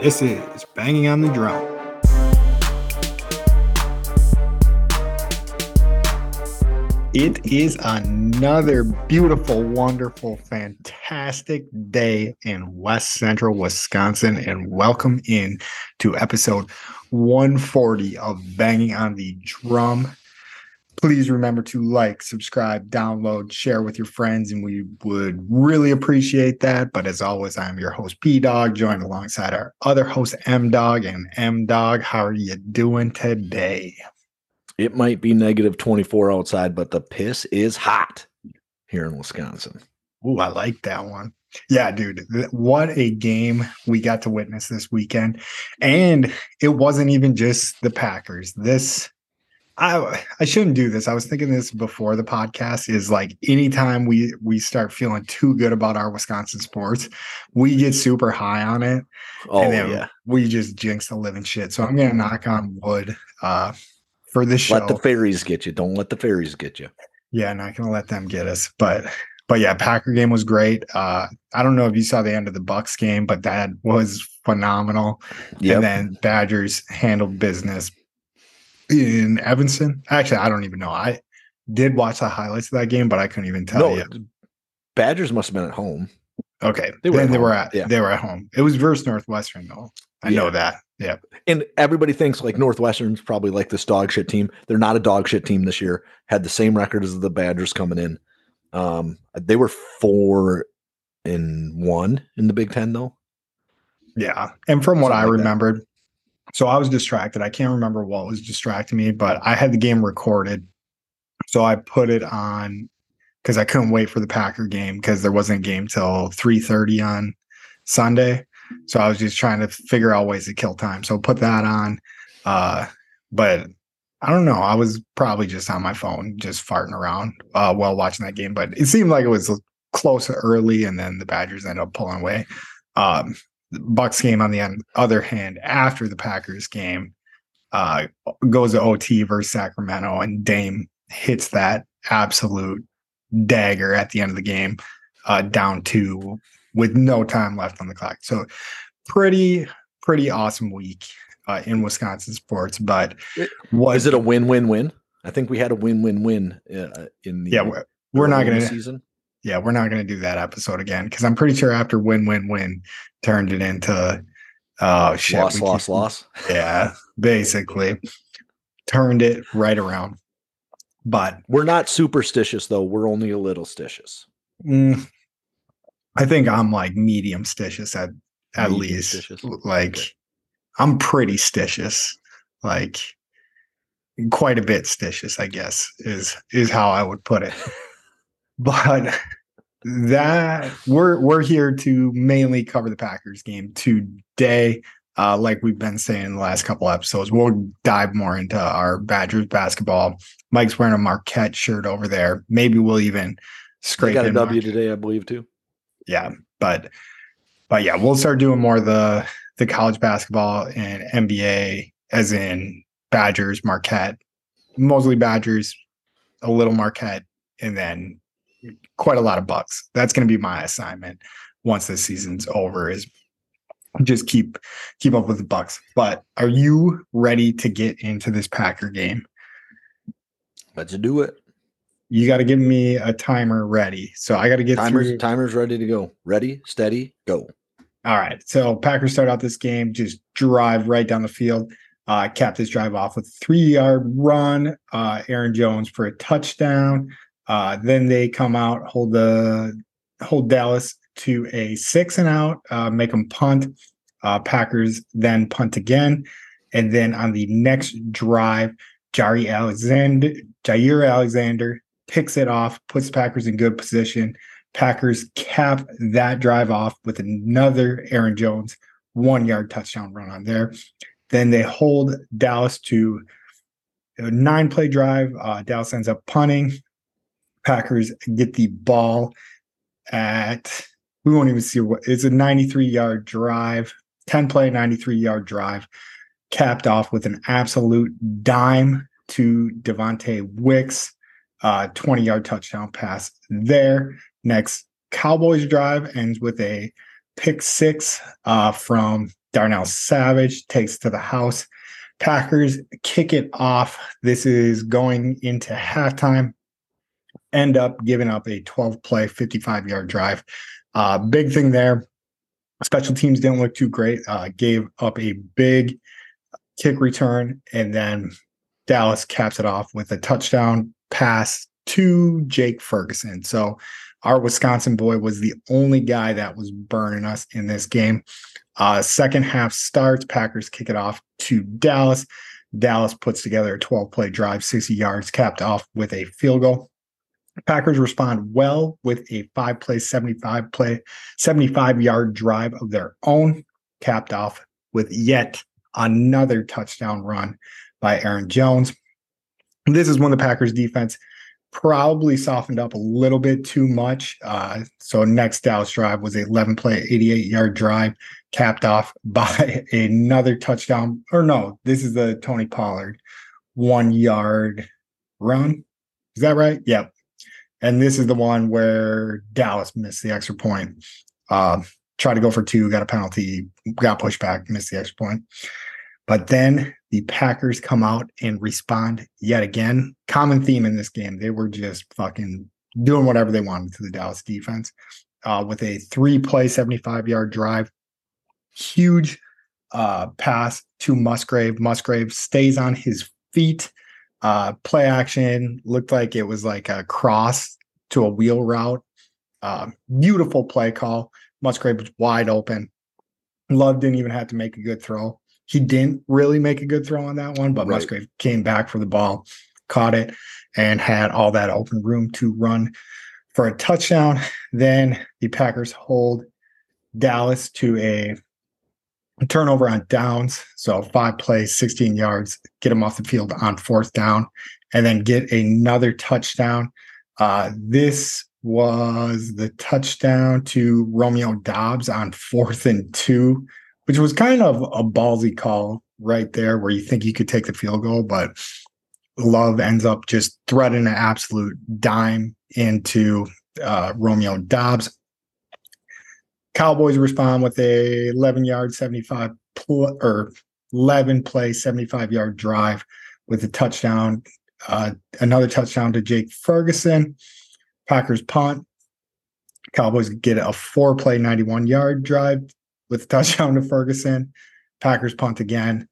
This is Banging on the Drum. It is another beautiful, wonderful, fantastic day in West Central Wisconsin, and welcome in to episode 140 of Banging on the Drum. Please remember to like, subscribe, download, share with your friends, and we would really appreciate that. But as always, I'm your host, P Dog, joined alongside our other host, M Dog. And M Dog, how are you doing today? It might be negative 24 outside, but the piss is hot here in Wisconsin. Ooh, I like that one. Yeah, dude, what a game we got to witness this weekend. And it wasn't even just the Packers. This I I shouldn't do this. I was thinking this before the podcast is like anytime we we start feeling too good about our Wisconsin sports, we get super high on it. Oh, and then yeah. we just jinx the living shit. So I'm gonna knock on wood uh for this show. Let the fairies get you. Don't let the fairies get you. Yeah, not gonna let them get us. But but yeah, Packer game was great. Uh I don't know if you saw the end of the Bucks game, but that was phenomenal. Yep. And then Badgers handled business in Evanston. Actually, I don't even know. I did watch the highlights of that game, but I couldn't even tell no, you. Badgers must have been at home. Okay. They were at they home. were at Yeah. they were at home. It was versus Northwestern though. I know that. Yeah. And everybody thinks like Northwestern's probably like this dog shit team. They're not a dog shit team this year. Had the same record as the Badgers coming in. Um, they were four and one in the Big Ten though. Yeah. And from what I like that. So I was distracted. I can't remember what was distracting me, but I had the game recorded. So I put it on because I couldn't wait for the Packer game because there wasn't a game till 3:30 on Sunday. So I was just trying to figure out ways to kill time. So put that on. Uh, but I don't know. I was probably just on my phone, just farting around uh, while watching that game. But it seemed like it was close early, and then the Badgers ended up pulling away. Um, Bucks game, on the other hand, after the Packers game, uh, goes to OT versus Sacramento, and Dame hits that absolute dagger at the end of the game, uh, down two with no time left on the clock. So, pretty pretty awesome week uh, in Wisconsin sports. But what Is it a win-win-win? I think we had a win-win-win uh, in the yeah? We're, we're not the gonna season. Yeah we're not gonna do that episode again because I'm pretty sure after win win win turned it into oh shit Loss, loss, keep- loss. yeah basically turned it right around. But We're not superstitious though. We're only a little stitious. Mm, I think I'm like medium stitious at at Medium least. stitious? Like Okay. I'm pretty stitious. Like quite a bit stitious, I guess, is is how I would put it. but that we're we're here to mainly cover the Packers game today. Uh, like we've been saying in the last couple episodes, we'll dive more into our Badgers basketball. Mike's wearing a Marquette shirt over there. Maybe we'll even They scrape got a in W Marquette today, I believe, too. yeah but but yeah we'll start doing more of the the college basketball and nba as in badgers marquette mostly badgers a little marquette and then quite a lot of bucks that's going to be my assignment once the season's over is just keep keep up with the bucks but are you ready to get into this packer game Let's do it. you got to give me a timer ready so i got to get Timers, through timers ready to go. Ready, steady, go. All right. So Packers start out this game, just drive right down the field. Uh, cap this drive off with a three yard run. Uh, Aaron Jones for a touchdown. Uh, then they come out, hold the hold Dallas to a six and out, uh, make them punt. Uh, Packers then punt again, and then on the next drive, Jari Alexander, Jaire Alexander picks it off, puts Packers in good position. Packers cap that drive off with another Aaron Jones one yard touchdown run on there. Then they hold Dallas to a nine play drive. Uh, Dallas ends up punting. Packers get the ball at, we won't even see what it's a 93 yard drive, 10 play, 93 yard drive, capped off with an absolute dime to Devontae Wicks, uh, 20 yard touchdown pass there. Next Cowboys drive ends with a pick six uh, from Darnell Savage takes to the house. Packers kick it off. This is going into halftime. End up giving up a 12 play, 55 yard drive. Uh, big thing there. Special teams didn't look too great. Uh, gave up a big kick return, and then Dallas caps it off with a touchdown pass to Jake Ferguson. So our Wisconsin boy was the only guy that was burning us in this game. Uh, second half starts, Packers kick it off to Dallas. Dallas puts together a 12 play drive, 60 yards, capped off with a field goal. Packers respond well with a five play, 75 play, 75 yard drive of their own, capped off with yet another touchdown run by Aaron Jones. This is when the Packers defense probably softened up a little bit too much. Uh, so next Dallas drive was a 11 play, 88 yard drive, capped off by another touchdown. Or no, this is the Tony Pollard one yard run. Is that right? Yep. And this is the one where Dallas missed the extra point. Uh, tried to go for two, got a penalty, got pushed back, missed the extra point. But then the Packers come out and respond yet again. Common theme in this game. They were just fucking doing whatever they wanted to the Dallas defense uh, with a three play, 75 yard drive. Huge uh, pass to Musgrave. Musgrave stays on his feet. Uh, play action looked like it was like a cross to a wheel route. Uh, beautiful play call. Musgrave was wide open. Love didn't even have to make a good throw. He didn't really make a good throw on that one, but right. Musgrave came back for the ball, caught it, and had all that open room to run for a touchdown. Then the Packers hold Dallas to a turnover on downs. So five plays, 16 yards, get them off the field on fourth down, and then get another touchdown. Uh, this was the touchdown to Romeo Doubs on fourth and two which was kind of a ballsy call right there where you think you could take the field goal, but Love ends up just threading an absolute dime into uh, Romeo Doubs. Cowboys respond with a 11 yard, 75 pl- or 11 play, 75 yard drive with a touchdown, uh, another touchdown to Jake Ferguson. Packers punt. Cowboys get a four play, 91 yard drive with a touchdown to Ferguson. Packers punt again.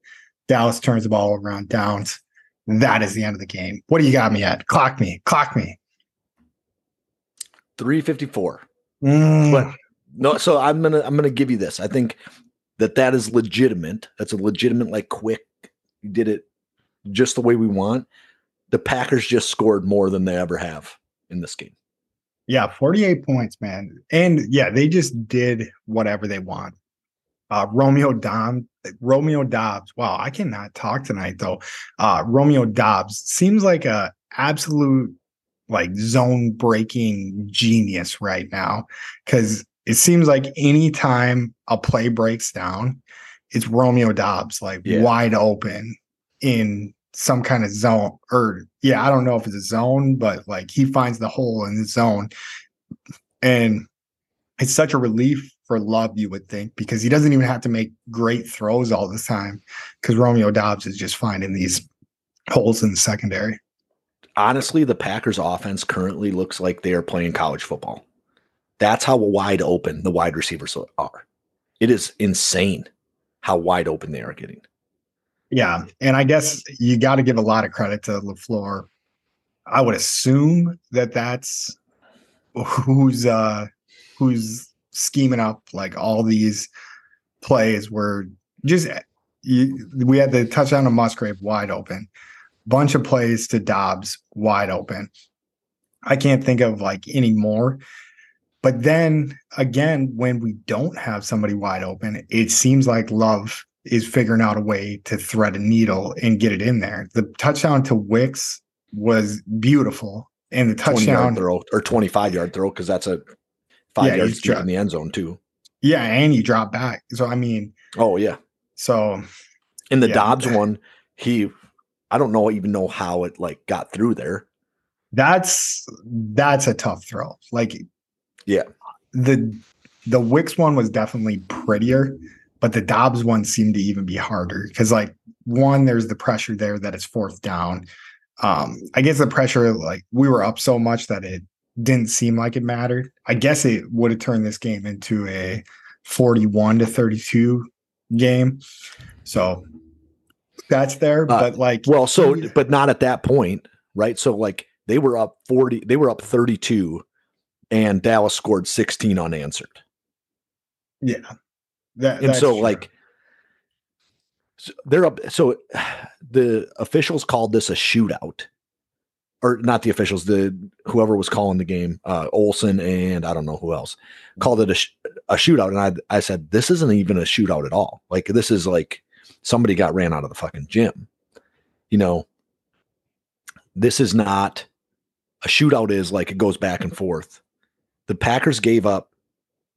Dallas turns the ball around downs. That is the end of the game. What do you got me at? Clock me. Clock me. 354. Mm. No, so I'm gonna I'm gonna give you this. I think that that is legitimate. That's a legitimate, like quick. You did it just the way we want. The Packers just scored more than they ever have in this game. Yeah, 48 points, man. And yeah, they just did whatever they want. Uh, Romeo Dom, Romeo Doubs. Wow, I cannot talk tonight though. Uh, Romeo Doubs seems like a absolute like zone breaking genius right now because it seems like anytime a play breaks down, it's Romeo Doubs like yeah. wide open in some kind of zone or yeah, I don't know if it's a zone, but like he finds the hole in the zone. And it's such a relief for Love, you would think, because he doesn't even have to make great throws all the time because Romeo Doubs is just finding these holes in the secondary. Honestly, the Packers offense currently looks like they are playing college football. That's how wide open the wide receivers are. It is insane how wide open they are getting. Yeah. And I guess you got to give a lot of credit to LaFleur. I would assume that that's who's uh who's scheming up like all these plays where just you, we had the touchdown to Musgrave wide open, bunch of plays to Doubs wide open. I can't think of like any more. But then again, when we don't have somebody wide open, it seems like Love is figuring out a way to thread a needle and get it in there. The touchdown to Wicks was beautiful. And the touchdown throw or 25 yard throw, because that's a five yeah, yards in the end zone too. Yeah, and he dropped back. So I mean, oh yeah. So in the yeah, Doubs one, he I don't know even know how it like got through there. That's that's a tough throw. Like yeah. The the Wicks one was definitely prettier. but the Doubs one seemed to even be harder because, like, one, there's the pressure there that it's fourth down. Um, I guess the pressure, like, we were up so much that it didn't seem like it mattered. I guess it would have turned this game into a 41 to 32 game. So that's there, uh, but like, well, so, but not at that point, right? So, like, they were up 40, they were up 32, and Dallas scored 16 unanswered. Yeah. That, and so, true. like, so they're up. So the officials called this a shootout, or not the officials, the whoever was calling the game, uh, Olsen and I don't know who else called it a, sh- a shootout. And I, I said, this isn't even a shootout at all. Like, this is like somebody got ran out of the fucking gym. You know, this is not a shootout, is like it goes back and forth. The Packers gave up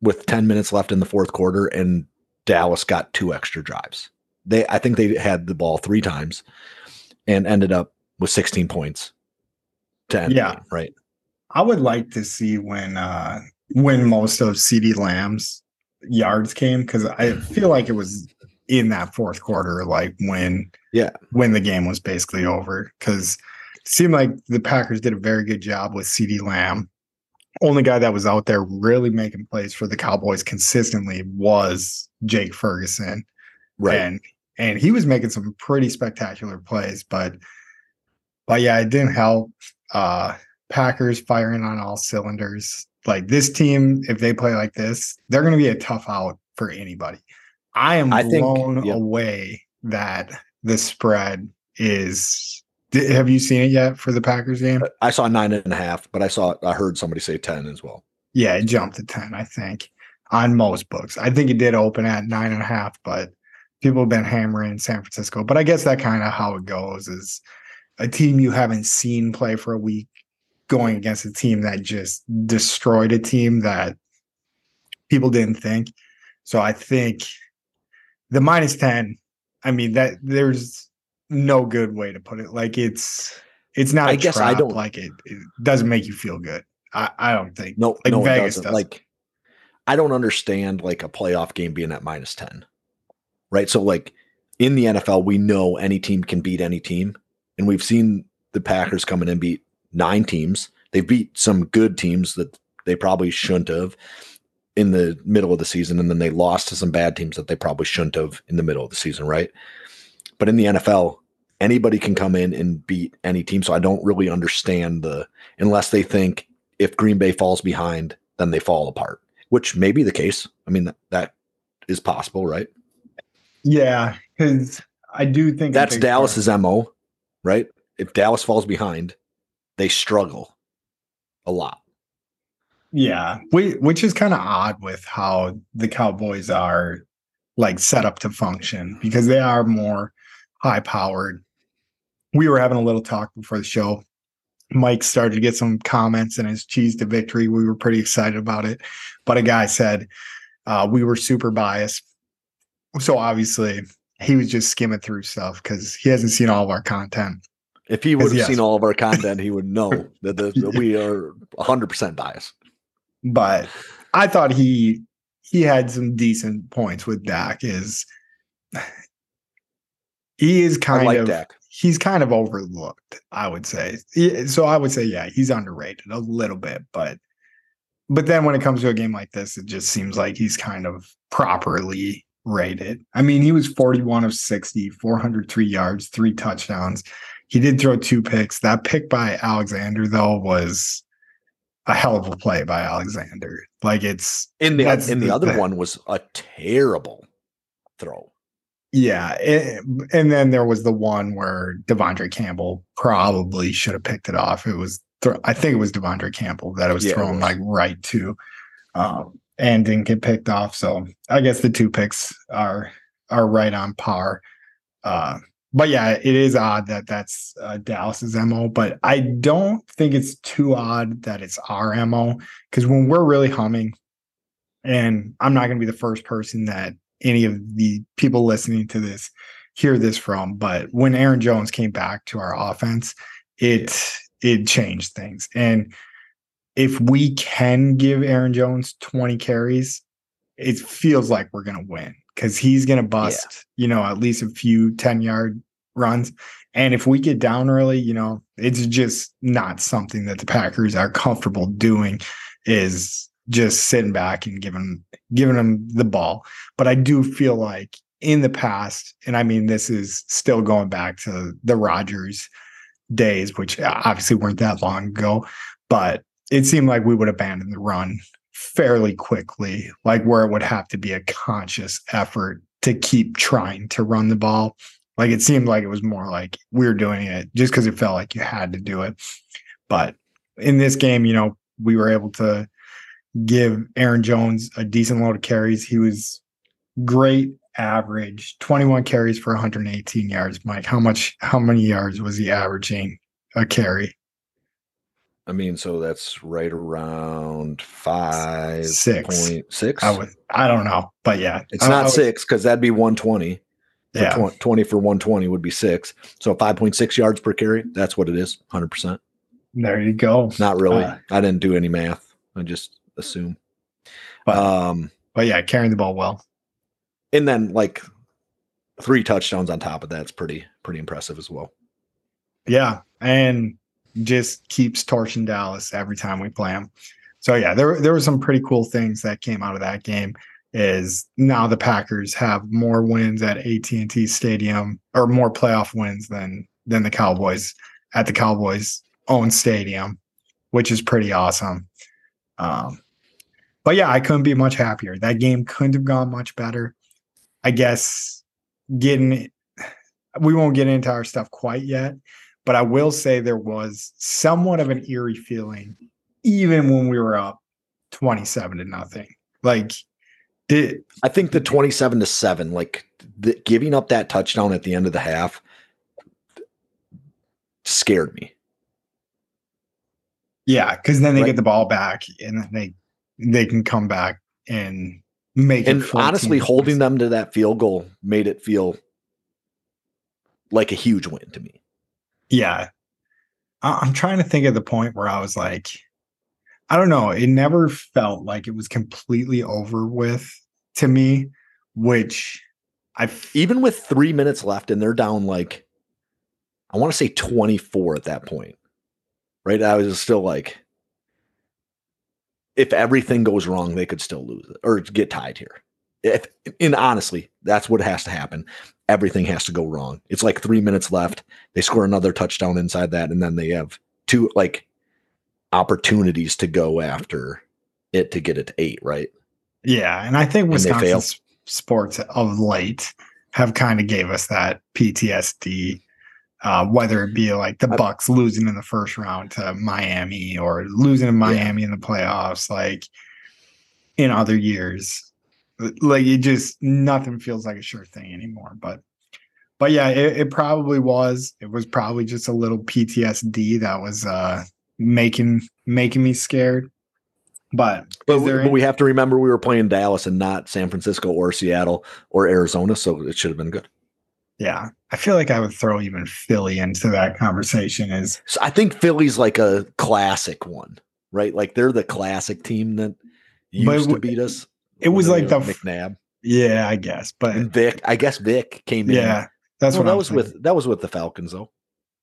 with 10 minutes left in the fourth quarter, and Dallas got two extra drives. They, I think they had the ball three times and ended up with 16 points to end yeah. Game, right. I would like to see when uh when most of CeeDee Lamb's yards came because I feel like it was in that fourth quarter, like when yeah when the game was basically over. Because it seemed like the Packers did a very good job with CeeDee Lamb only guy that was out there really making plays for the Cowboys consistently was Jake Ferguson. Right. And and he was making some pretty spectacular plays, but but yeah, it didn't help. Uh Packers firing on all cylinders. Like this team, if they play like this, they're gonna be a tough out for anybody. I am I blown think, away that the spread is did, have you seen it yet for the Packers game? I saw nine and a half, but I saw I heard somebody say ten as well. Yeah, it jumped to ten, I think, on most books. I think it did open at nine and a half, but people have been hammering San Francisco. But I guess that kind of how it goes is a team you haven't seen play for a week going against a team that just destroyed a team that people didn't think. So I think the minus 10, I mean that there's no good way to put it. Like it's it's not. I guess trap. I don't like it. It doesn't make you feel good. I, I don't think. No, like no, Vegas doesn't. doesn't. Like I don't understand like a playoff game being at minus ten, right? So like in the NFL, we know any team can beat any team, and we've seen the Packers come in and beat nine teams. They've beat some good teams that they probably shouldn't have in the middle of the season, and then they lost to some bad teams that they probably shouldn't have in the middle of the season, right? But in the NFL, anybody can come in and beat any team. So I don't really understand the unless they think if Green Bay falls behind, then they fall apart, which may be the case. I mean, that, that is possible, right? Yeah, because I do think that's Dallas's. MO, right? If Dallas falls behind, they struggle a lot. Yeah, we, which is kind of odd with how the Cowboys are like set up to function because they are more high powered. We were having a little talk before the show. Mike started to get some comments and his cheese to victory. We were pretty excited about it. But a guy said uh, we were super biased. So obviously he was just skimming through stuff because he hasn't seen all of our content. If he would have yes. seen all of our content, he would know that, the, that we are 100% biased. But I thought he he had some decent points with Dak. Is he is kind like of Dak. he's kind of overlooked, I would say. So I would say, yeah, he's underrated a little bit, but but then when it comes to a game like this, it just seems like he's kind of properly rated. I mean, he was 41 of 60, 403 yards, three touchdowns. He did throw two picks. That pick by Alexander, though, was a hell of a play by Alexander. Like it's in the in the, the other the, one was a terrible throw. Yeah, it, and then there was the one where De'Vondre Campbell probably should have picked it off. It was, th- I think it was De'Vondre Campbell that it was yeah, thrown was. like right to, um, and didn't get picked off. So I guess the two picks are are right on par. Uh, but yeah, it is odd that that's uh, Dallas's mo. But I don't think it's too odd that it's our mo because when we're really humming, and I'm not going to be the first person that any of the people listening to this hear this from, but when Aaron Jones came back to our offense, it it changed things. And if we can give Aaron Jones 20 carries, it feels like we're going to win because he's going to bust, yeah. you know, at least a few 10 yard runs. And if we get down early, you know, it's just not something that the Packers are comfortable doing is just sitting back and giving giving them the ball. But I do feel like in the past, and I mean this is still going back to the Rodgers days, which uh, obviously weren't that long ago, but it seemed like we would abandon the run fairly quickly, like where it would have to be a conscious effort to keep trying to run the ball. Like it seemed like it was more like we were doing it just because it felt like you had to do it. But in this game, you know, we were able to give Aaron Jones a decent load of carries. He was great average, 21 carries for 118 yards. Mike, how much how many yards was he averaging a carry? I mean, so that's right around five six point six. I would, I don't know, but yeah, it's I, not I six because that'd be one twenty. Yeah, 20, 20 for one twenty would be six. So five point six yards per carry. That's what it is. Hundred percent. There you go. Not really. Uh, I didn't do any math. I just assume. But, um, but yeah, carrying the ball well. And then like three touchdowns on top of that's pretty pretty impressive as well. Yeah, and just keeps torching Dallas every time we play them. So yeah, there there were some pretty cool things that came out of that game. Is now the Packers have more wins at AT and T Stadium or more playoff wins than than the Cowboys at the Cowboys own stadium, which is pretty awesome. Um, but yeah, I couldn't be much happier. That game couldn't have gone much better. I guess getting we won't get into our stuff quite yet, but I will say there was somewhat of an eerie feeling, even when we were up 27 to nothing. Like, did I think the 27 to 7, like the, giving up that touchdown at the end of the half scared me. Yeah, because then they right. get the ball back and they they can come back and make and honestly holding them to that field goal made it feel like a huge win to me. Yeah. I'm trying to think of the point where i was like i don't know it never felt like it was completely over with to me which i even with three minutes left and they're down like i want to say 24 at that point right? I was still like if everything goes wrong they could still lose it or get tied here if and honestly that's what has to happen everything has to go wrong. It's like three minutes left. They score another touchdown inside that, and then they have two like opportunities to go after it to get it to eight, right? Yeah, and I think Wisconsin sports of late have kind of gave us that PTSD. Uh, whether it be like the Bucks losing in the first round to Miami or losing in Miami yeah. in the playoffs, like in other years, like it just nothing feels like a sure thing anymore. But but yeah, it, it probably was. It was probably just a little PTSD that was uh making making me scared. But but, we, but we have to remember we were playing Dallas and not San Francisco or Seattle or Arizona, so it should have been good. Yeah, I feel like I would throw even Philly into that conversation. Is so I think Philly's like a classic one, right? Like they're the classic team that used but, to beat us. It was like the McNabb. Yeah, I guess. But and Vic, I guess Vic came in. Yeah, that's what that I'm was thinking. with. That was with the Falcons, though.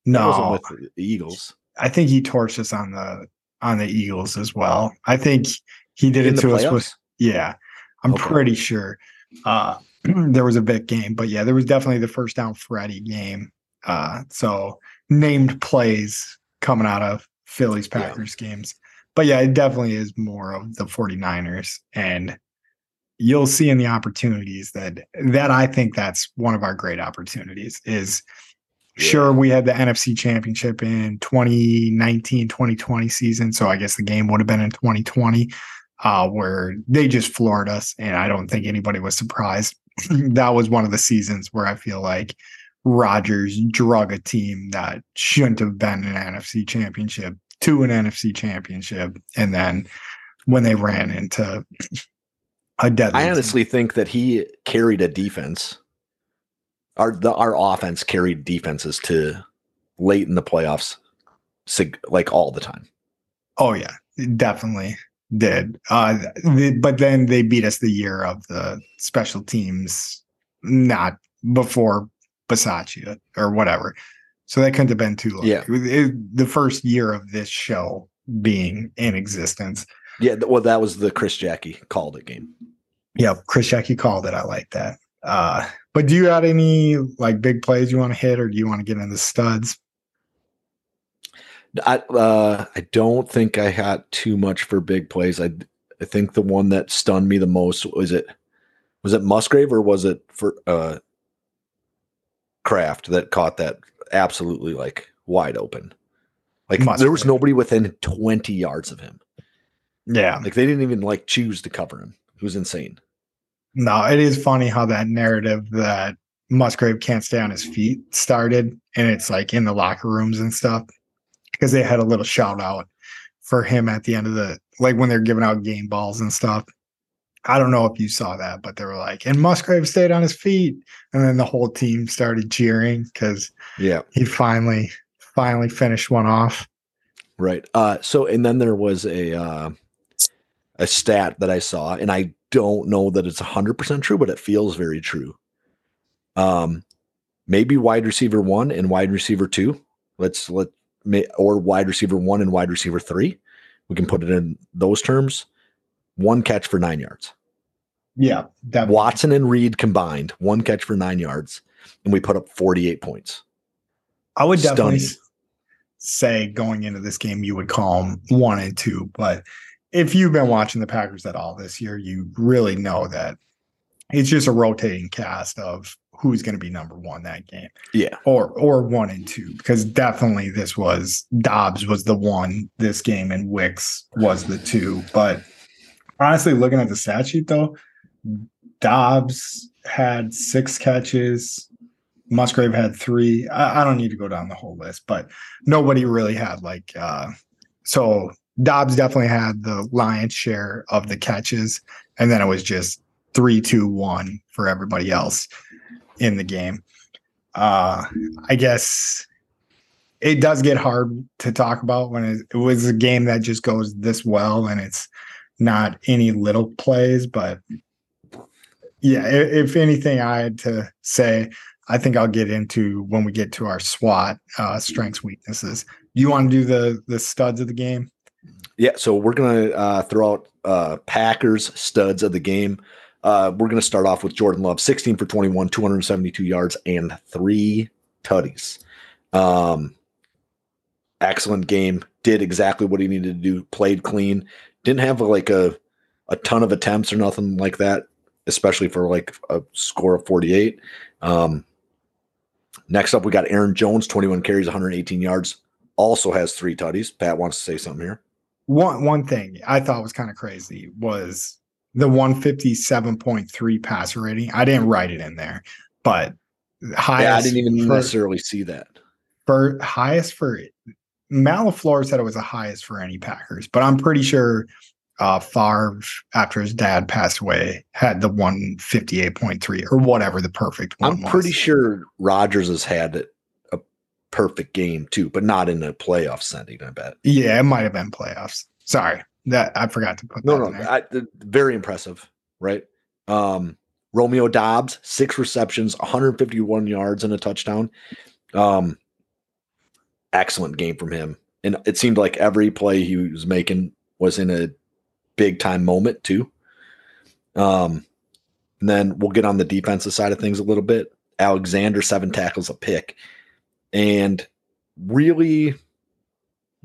No, with the Eagles. I think he torched us on the on the Eagles as well. I think he did in it to us with. Yeah, I'm okay. pretty sure. Uh, there was a Vic game, but yeah, there was definitely the first down Freddy game. Uh, so named plays coming out of Phillies Packers yeah. games. But yeah, it definitely is more of the 49ers. And you'll see in the opportunities that that I think that's one of our great opportunities is yeah. sure we had the NFC championship in 2019 2020 season so I guess the game would have been in 2020 uh, where they just floored us and I don't think anybody was surprised that was one of the seasons where I feel like Rodgers drug a team that shouldn't have been an NFC championship to an NFC championship and then when they ran into a deadly. I honestly think that he carried a defense. Our the our offense carried defenses to late in the playoffs, like all the time. Oh yeah, definitely. Did. Uh, the, but then they beat us the year of the special teams, not before Bisaccia or whatever. So that couldn't have been too long. Yeah. It- the first year of this show being in existence. Yeah, well, that was the Chris Jacke called it game. Yeah. Chris Jacke called it. I like that. Uh, but do you got any like big plays you want to hit or do you want to get into studs? I uh, I don't think I had too much for big plays. I I think the one that stunned me the most was it was it Musgrave or was it for uh Kraft that caught that absolutely like wide open. Like there was nobody within 20 yards of him. Yeah. Like they didn't even like choose to cover him. It was insane. No, it is funny how that narrative that Musgrave can't stay on his feet started, and it's like in the locker rooms and stuff because they had a little shout out for him at the end of the like when they're giving out game balls and stuff. I don't know if you saw that, but they were like, and Musgrave stayed on his feet, and then the whole team started cheering because Yeah. he finally finally finished one off. Right. Uh so and then there was a uh a stat that I saw and I don't know that it's 100% true but it feels very true. Um maybe wide receiver 1 and wide receiver 2. Let's let or wide receiver 1 and wide receiver 3. We can put it in those terms. One catch for 9 yards. Yeah, that Watson and Reed combined, one catch for 9 yards and we put up 48 points. I would definitely Stunning. say going into this game you would call them one and two, but if you've been watching the Packers at all this year, you really know that it's just a rotating cast of who's going to be number one that game, Yeah. or or one and two, because definitely this was Doubs was the one this game and Wicks was the two. But honestly, looking at the stat sheet though, Doubs had six catches. Musgrave had three. I, I don't need to go down the whole list, but nobody really had like uh so Doubs definitely had the lion's share of the catches, and then it was just three, two, one for everybody else in the game. Uh I guess it does get hard to talk about when it, it was a game that just goes this well and it's not any little plays, but yeah, if anything I had to say, I think I'll get into when we get to our SWOT uh, strengths weaknesses. You want to do the the studs of the game? Yeah, so we're gonna uh, throw out uh, Packers studs of the game. Uh, we're gonna start off with Jordan Love, 16 for 21, 272 yards, and three tutties. Um, excellent game. Did exactly what he needed to do. Played clean. Didn't have like a a ton of attempts or nothing like that, especially for like a score of 48. Um, next up, we got Aaron Jones, 21 carries, 118 yards. Also has three tutties. Pat wants to say something here. One one thing I thought was kind of crazy was the 157.3 passer rating. I didn't write it in there, but highest yeah, I didn't even for, necessarily see that. for highest for Matt LaFleur said it was the highest for any Packers, but I'm pretty sure uh Favre after his dad passed away had the 158.3 or whatever the perfect one I'm was. pretty sure Rodgers has had a perfect game too, but not in a playoff setting. I bet. Yeah, it might have been playoffs. Sorry, that I forgot to put No, that no. I, very impressive, right? Um, Romeo Doubs, six receptions, 151 yards and a touchdown. Um, excellent game from him, and it seemed like every play he was making was in a big time moment too. Um, and then we'll get on the defensive side of things a little bit. Alexander seven tackles a pick, and really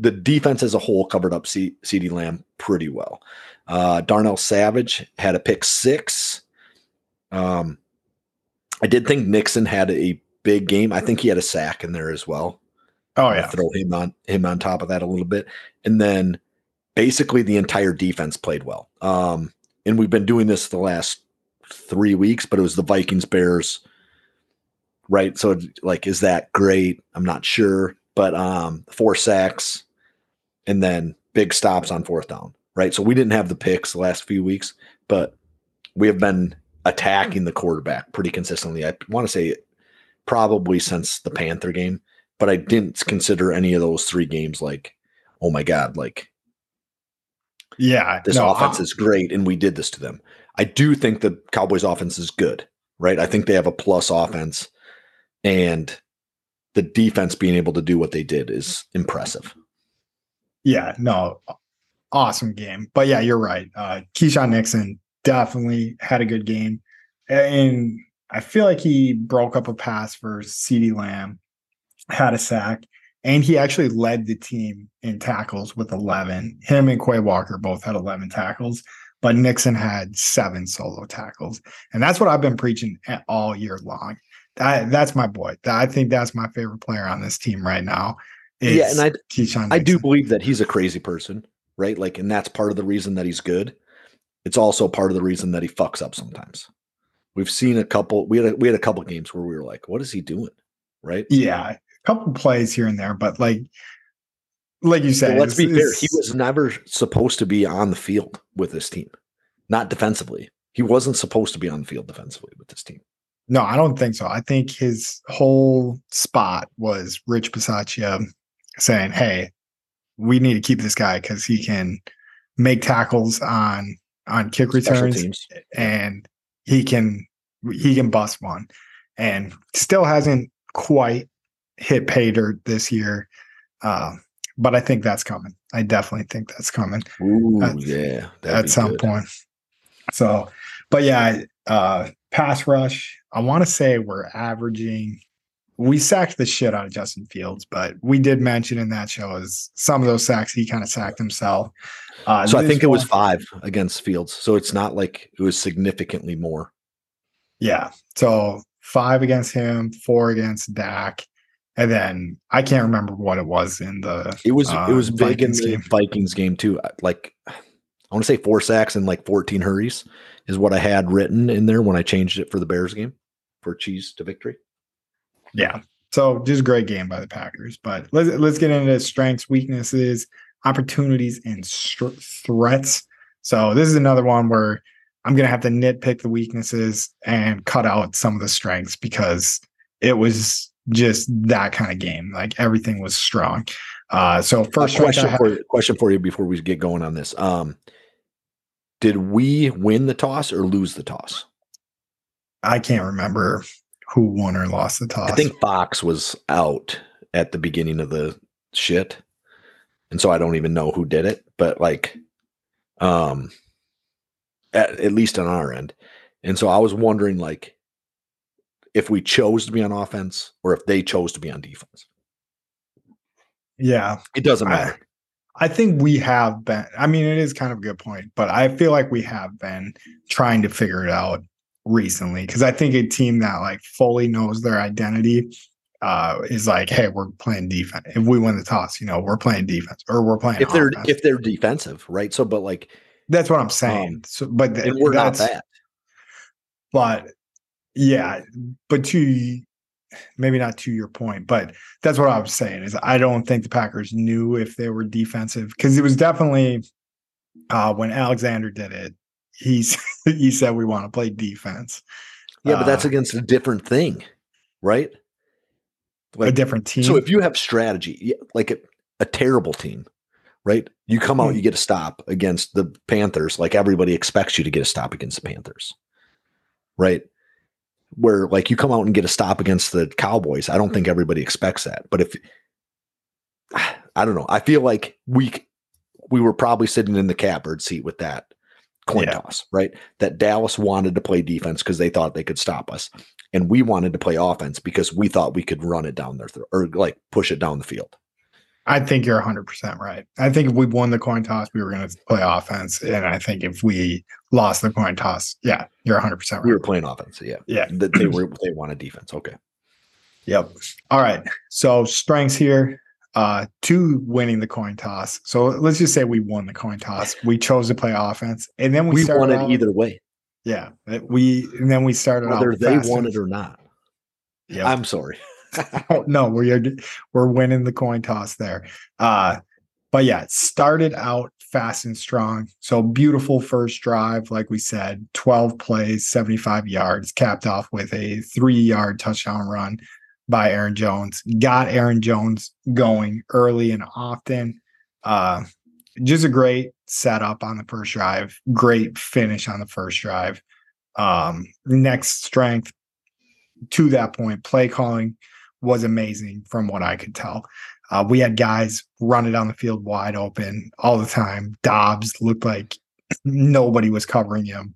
the defense as a whole covered up C- CeeDee Lamb pretty well. Uh, Darnell Savage had a pick six. Um, I did think Nixon had a big game. I think he had a sack in there as well. oh I'll yeah, throw him on him on top of that a little bit, and then basically the entire defense played well. Um, and we've been doing this the last three weeks, but it was the Vikings Bears, right? So like, is that great? I'm not sure, but um, four sacks, and then big stops on fourth down, right? So we didn't have the picks the last few weeks, but we have been attacking the quarterback pretty consistently. I want to say probably since the Panther game but I didn't consider any of those three games like, oh my god, like Yeah, This no, offense I- is great, and we did this to them. I do think the Cowboys offense is good, right? I think they have a plus offense, and the defense being able to do what they did is impressive. Yeah, no, awesome game. But yeah, you're right. Uh Keisean Nixon definitely had a good game. And I feel like he broke up a pass for CeeDee Lamb, had a sack, and he actually led the team in tackles with 11. Him and Quay Walker both had 11 tackles, but Nixon had seven solo tackles. And that's what I've been preaching all year long. That, that's my boy. I think that's my favorite player on this team right now. Yeah, and I Keisean I do believe that he's a crazy person, right? Like, and that's part of the reason that he's good. It's also part of the reason that he fucks up sometimes. We've seen a couple. We had a, we had a couple games where we were like, "What is he doing?" Right? Yeah, a couple plays here and there, but like, like you said, Well, let's be fair. He was never supposed to be on the field with this team, not defensively. He wasn't supposed to be on the field defensively with this team. No, I don't think so. I think his whole spot was Rich Bisaccia saying, "Hey, we need to keep this guy because he can make tackles on on kick returns and he can he can bust one, and still hasn't quite hit pay dirt this year." Uh, but I think that's coming. I definitely think that's coming. Ooh, At- yeah, at some good. point. So, but yeah, uh, pass rush. I want to say we're averaging. We sacked the shit out of Justin Fields, but we did mention in that show is some of those sacks he kind of sacked himself. Uh, So I think it was five against Fields. So it's not like it was significantly more. yeah. So five against him, four against Dak, and then I can't remember what it was in the. It was uh, it was big Vikings in the game. Vikings game too. Like I want to say four sacks and like 14 hurries is what I had written in there when I changed it for the Bears game for cheese to victory. Yeah. So just great game by the Packers. But let's let's get into strengths, weaknesses, opportunities, and str- threats. So this is another one where I'm gonna have to nitpick the weaknesses and cut out some of the strengths because it was just that kind of game. Like everything was strong. Uh, so first Uh, question have- for you, question for you before we get going on this. Um, did we win the toss or lose the toss? I can't remember who won or lost the toss. I think Fox was out at the beginning of the shit. And so I don't even know who did it, but like um at, at least on our end. And so I was wondering like if we chose to be on offense or if they chose to be on defense. yeah. It doesn't I- matter. I think we have been. I mean, it is kind of a good point, but I feel like we have been trying to figure it out recently because I think a team that like fully knows their identity uh, is like, hey, we're playing defense. If we win the toss, you know, we're playing defense or we're playing. if they're offense. if they're defensive, right? So but like that's what I'm saying. um, so, but th- we're not that. But yeah, but to maybe not to your point, but that's what I was saying is I don't think the Packers knew if they were defensive because it was definitely uh, when Alexander did it. He's he said we want to play defense. Yeah, but that's Uh, against a different thing, right? a different team. So if you have strategy, like a, a terrible team, right? You come out, Hmm. you get a stop against the Panthers, like everybody expects you to get a stop against the Panthers, right? Where like you come out and get a stop against the Cowboys, I don't think everybody expects that. But if I don't know, I feel like we we were probably sitting in the catbird seat with that coin Yeah. toss, right? That Dallas wanted to play defense because they thought they could stop us, and we wanted to play offense because we thought we could run it down their throat or like push it down the field. I think you're 100 percent right. I think if we won the coin toss, we were going to play offense, and I think if we lost the coin toss, yeah, you're 100 percent right. We were playing offense, yeah. Yeah. That they were they wanted defense. Okay. Yep. All right. So strengths here uh to winning the coin toss. So let's just say we won the coin toss. We chose to play offense and then we, We, won it out- either way, Yeah. We and then we started whether they won it or not. Yeah, I'm sorry. Oh, no, we're we're winning the coin toss there. Uh but yeah, it started out fast and strong. So beautiful first drive, like we said, 12 plays, 75 yards, capped off with a three-yard touchdown run by Aaron Jones. Got Aaron Jones going early and often. Uh just a great setup on the first drive, great finish on the first drive. Um, next strength to that point, play calling was amazing from what I could tell. Uh, we had guys running down the field wide open all the time. Doubs looked like nobody was covering him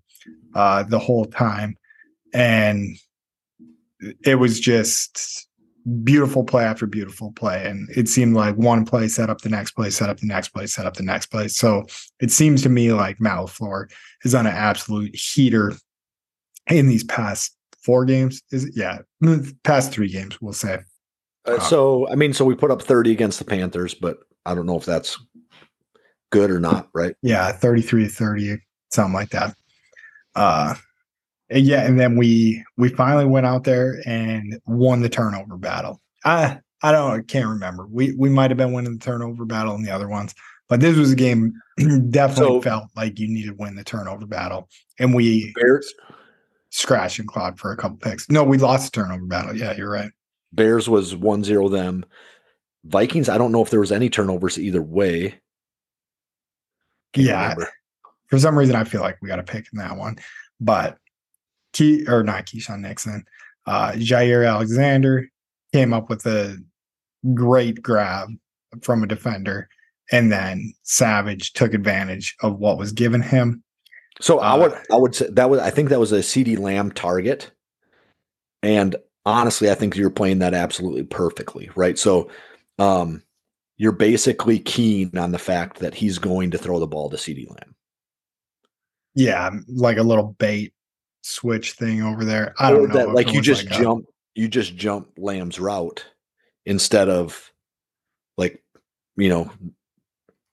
uh, the whole time. And it was just beautiful play after beautiful play. And it seemed like one play set up the next play, set up the next play, set up the next play. So it seems to me like Matt is on an absolute heater in these past four games. Is it? Yeah, past three games, we'll say. Uh, so, I mean, so we put up 30 against the Panthers, but I don't know if that's good or not, right? Yeah, 33 to 30, something like that. Uh, and yeah, and then we we finally went out there and won the turnover battle. I I don't I can't remember. We we might have been winning the turnover battle in the other ones, but this was a game definitely so, felt like you needed to win the turnover battle, and we Bears scratch and clawed for a couple picks. No, we lost the turnover battle. Yeah, you're right. Bears was 1-0 them. Vikings, I don't know if there was any turnovers either way. Can't yeah. Remember. For some reason, I feel like we got a pick in that one. But Key or not Keisean Nixon, uh, Jaire Alexander came up with a great grab from a defender, and then Savage took advantage of what was given him. So uh, I would I would say that was I think that was a CeeDee Lamb target, and honestly, I think you're playing that absolutely perfectly, right? So, um, you're basically keen on the fact that he's going to throw the ball to CeeDee Lamb. Yeah, like a little bait switch thing over there. I don't know. That, like you just like jump, a... you just jump Lamb's route instead of like you know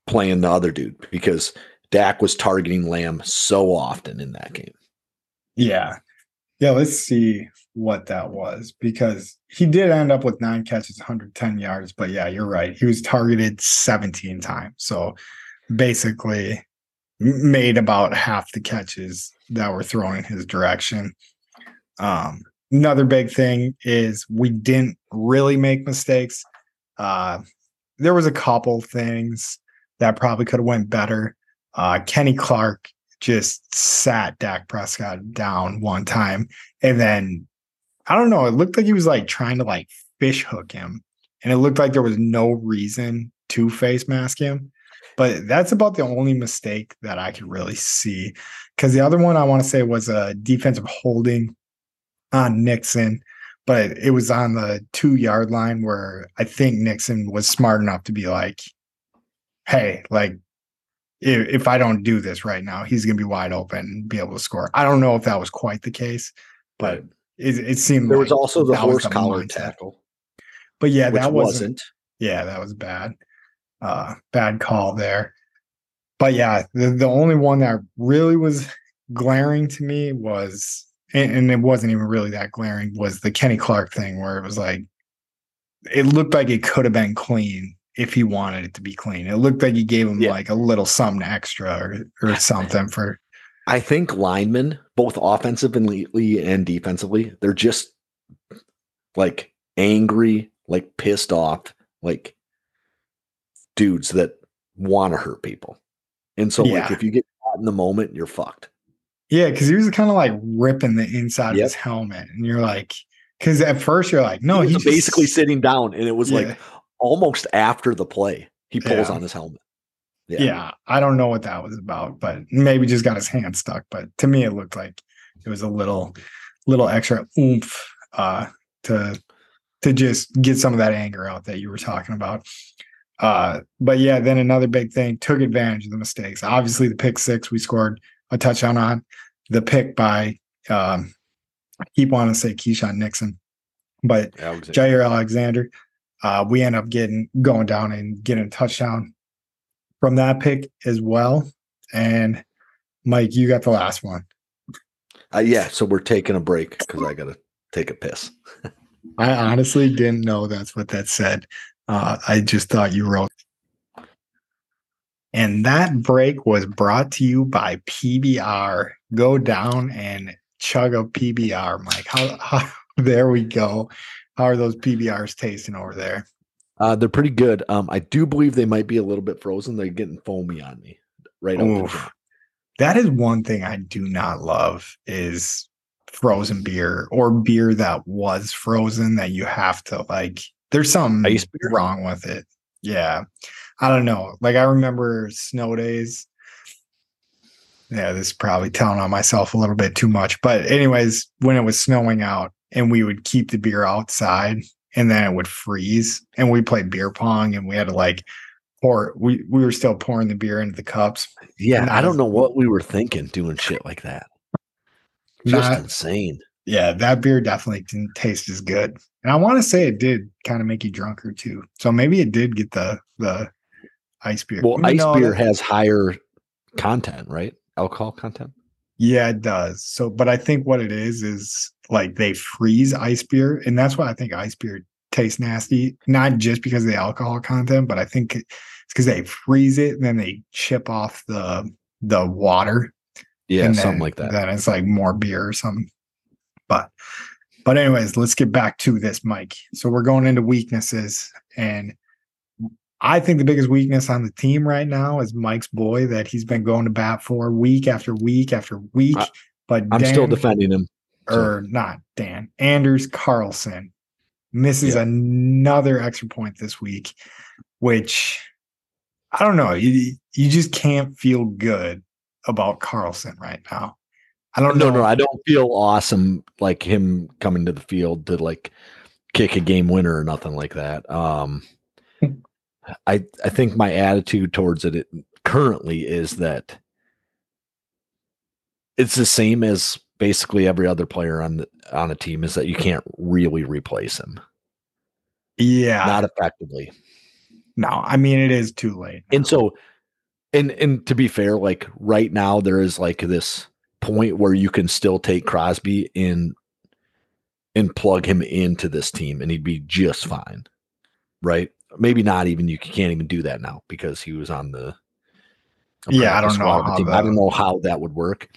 playing the other dude because Dak was targeting Lamb so often in that game. Yeah. Yeah, let's see what that was because he did end up with nine catches, 110 yards. But yeah, you're right. He was targeted 17 times. So basically made about half the catches that were thrown in his direction. Um, another big thing is we didn't really make mistakes. Uh, there was a couple things that probably could have went better. Uh, Kenny Clark just sat Dak Prescott down one time, and then I don't know. It looked like he was like trying to like fish hook him, and it looked like there was no reason to face mask him. But that's about the only mistake that I could really see. Because the other one I want to say was a defensive holding on Nixon, but it was on the two yard line where I think Nixon was smart enough to be like, hey, like, if, if I don't do this right now, he's going to be wide open and be able to score. I don't know if that was quite the case, but it, it seemed there like was also the horse collar tackle. But yeah, that wasn't, wasn't. Yeah, that was bad uh, bad call there. But yeah, the, the only one that really was glaring to me was, and, and it wasn't even really that glaring, was the Kenny Clark thing where it was like, it looked like it could have been clean if he wanted it to be clean. It looked like he gave him yeah. like a little something extra or, or something for. I think linemen, both offensively and defensively, they're just like angry, like pissed off, like dudes that want to hurt people. And so, yeah. like, if you get caught in the moment, you're fucked. Yeah, because he was kind of like ripping the inside yep. of his helmet, and you're like, because at first you're like, no, he he's basically sitting down, and it was yeah. like almost after the play, he pulls yeah. on his helmet. Yeah. yeah, I don't know what that was about, but maybe just got his hand stuck. But to me, it looked like it was a little, little extra oomph uh, to to just get some of that anger out that you were talking about. Uh, but yeah, then another big thing took advantage of the mistakes. Obviously, the pick six we scored a touchdown on. The pick by um, I keep wanting to say Keisean Nixon, but Alexander. Jaire Alexander. Uh, we end up getting going down and getting a touchdown from that pick as well. And Mike, you got the last one. Uh, yeah, so we're taking a break because I got to take a piss. I honestly didn't know that's what that said. Uh, I just thought you wrote. And that break was brought to you by PBR. Go down and chug a PBR, Mike. How, how there we go. How are those PBRs tasting over there? Uh, they're pretty good. Um, I do believe they might be a little bit frozen. They're getting foamy on me. right Oof. That is one thing I do not love is frozen beer or beer that was frozen that you have to like there's something wrong with it. Yeah. I don't know. Like I remember snow days. Yeah, this is probably telling on myself a little bit too much. But anyways, when it was snowing out and we would keep the beer outside and then it would freeze and we played beer pong and we had to like pour we we were still pouring the beer into the cups. Yeah, I don't know what we were thinking doing shit like that. Just Not- insane. yeah, that beer definitely didn't taste as good. And I want to say it did kind of make you drunker too. So maybe it did get the the ice beer. Well, ice know, beer that- has higher content, right? Alcohol content. yeah, it does. So, but I think what it is is like they freeze ice beer, and that's why I think ice beer tastes nasty. Not just because of the alcohol content, but I think it's because they freeze it and then they chip off the the water. Yeah, and something then- like that. Then it's like more beer or something. But but anyways, let's get back to this, Mike. So we're going into weaknesses, and I think the biggest weakness on the team right now is Mike's boy that he's been going to bat for week after week after week. I- but I'm still defending him. or not Dan Anders Carlson misses Yeah. another extra point this week, which I don't know. You you just can't feel good about Carlson right now. I don't No, know. no, I don't feel awesome like him coming to the field to like kick a game winner or nothing like that. Um I I think my attitude towards it, it currently is that it's the same as basically every other player on the, on a team is that you can't really replace him. yeah, Not effectively. no. I mean, it is too late. And so and and to be fair, like right now there is like this point where you can still take Crosby and and plug him into this team and he'd be just fine. Right? Maybe not even you can't even do that now because he was on the Yeah, I don't know squad of the how team. I don't know how that would work.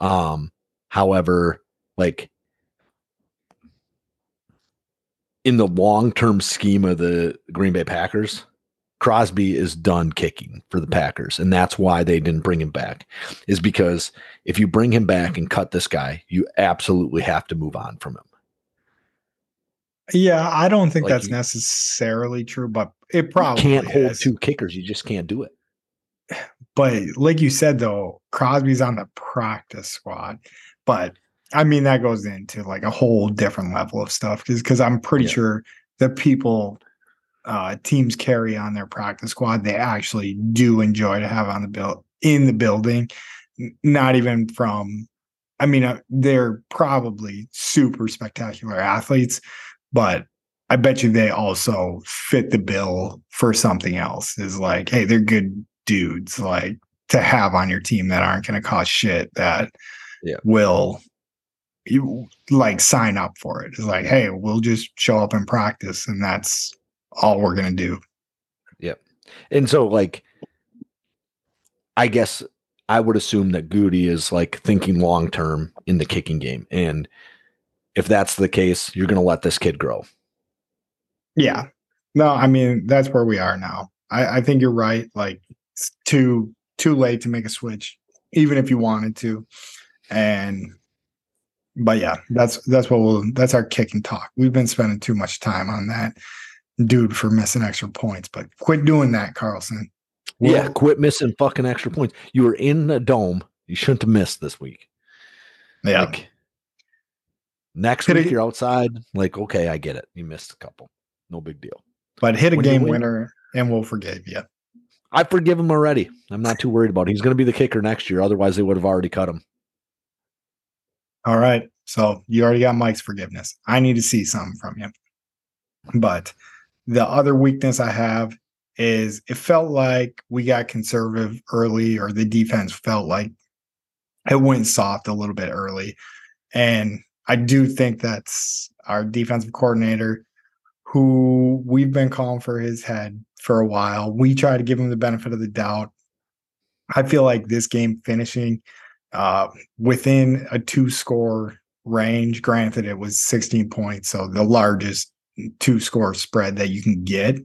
Um however, like in the long-term scheme of the Green Bay Packers, Crosby is done kicking for the mm-hmm. Packers, and that's why they didn't bring him back. Is because if you bring him back and cut this guy, you absolutely have to move on from him. yeah, I don't think Like, that's you- necessarily true, but it You probably can't hold two kickers. You just can't do it. But like you said, though, Crosby's on the practice squad. But I mean, that goes into like a whole different level of stuff because because I'm pretty Yeah. sure the people uh, teams carry on their practice squad, they actually do enjoy to have on the build in the building. Not even from, I mean, uh, they're probably super spectacular athletes, but I bet you they also fit the bill for something else. Is like, hey, they're good dudes, like to have on your team that aren't going to cost shit. That Yeah. will you like sign up for it. It's like, hey, we'll just show up and practice, and that's all we're gonna do. Yep. And so, like, I guess I would assume that Goody is like thinking long term in the kicking game. And if that's the case, you're going to let this kid grow. Yeah. No, I mean that's where we are now. I, I think you're right. Like it's too too late to make a switch, even if you wanted to. And but yeah, that's that's what we'll that's our kick and talk. We've been spending too much time on that dude for missing extra points, but quit doing that, Carlson. yeah, We'll- quit missing fucking extra points. You were in the dome. You shouldn't have missed this week. yeah. Like, next Hit week it- you're outside. Like, okay, I get it. You missed a couple. No big deal. but hit a when game win- winner and we'll forgive you. I forgive him already. I'm not too worried about it. He's going to be the kicker next year. Otherwise, they would have already cut him. All right. So you already got Mike's forgiveness. I need to see something from you. But the other weakness I have is it felt like we got conservative early, or the defense felt like it went soft a little bit early. And I do think that's our defensive coordinator, who we've been calling for his head for a while. We try to give him the benefit of the doubt. I feel like this game finishing uh, within a two score range. Granted, it was 16 points, so the largest two score spread that you can get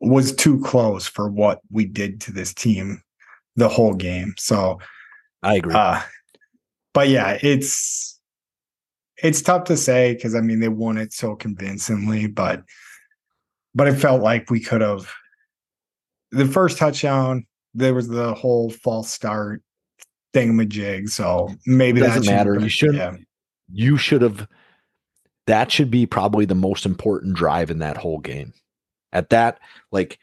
was too close for what we did to this team the whole game. So I agree. uh but yeah, it's it's tough to say because I mean they won it so convincingly, but but it felt like we could have the first touchdown, there was the whole false start thingamajig. So maybe that Doesn't should- matter. You shouldn't- Yeah. you should have that should be probably the most important drive in that whole game. At that like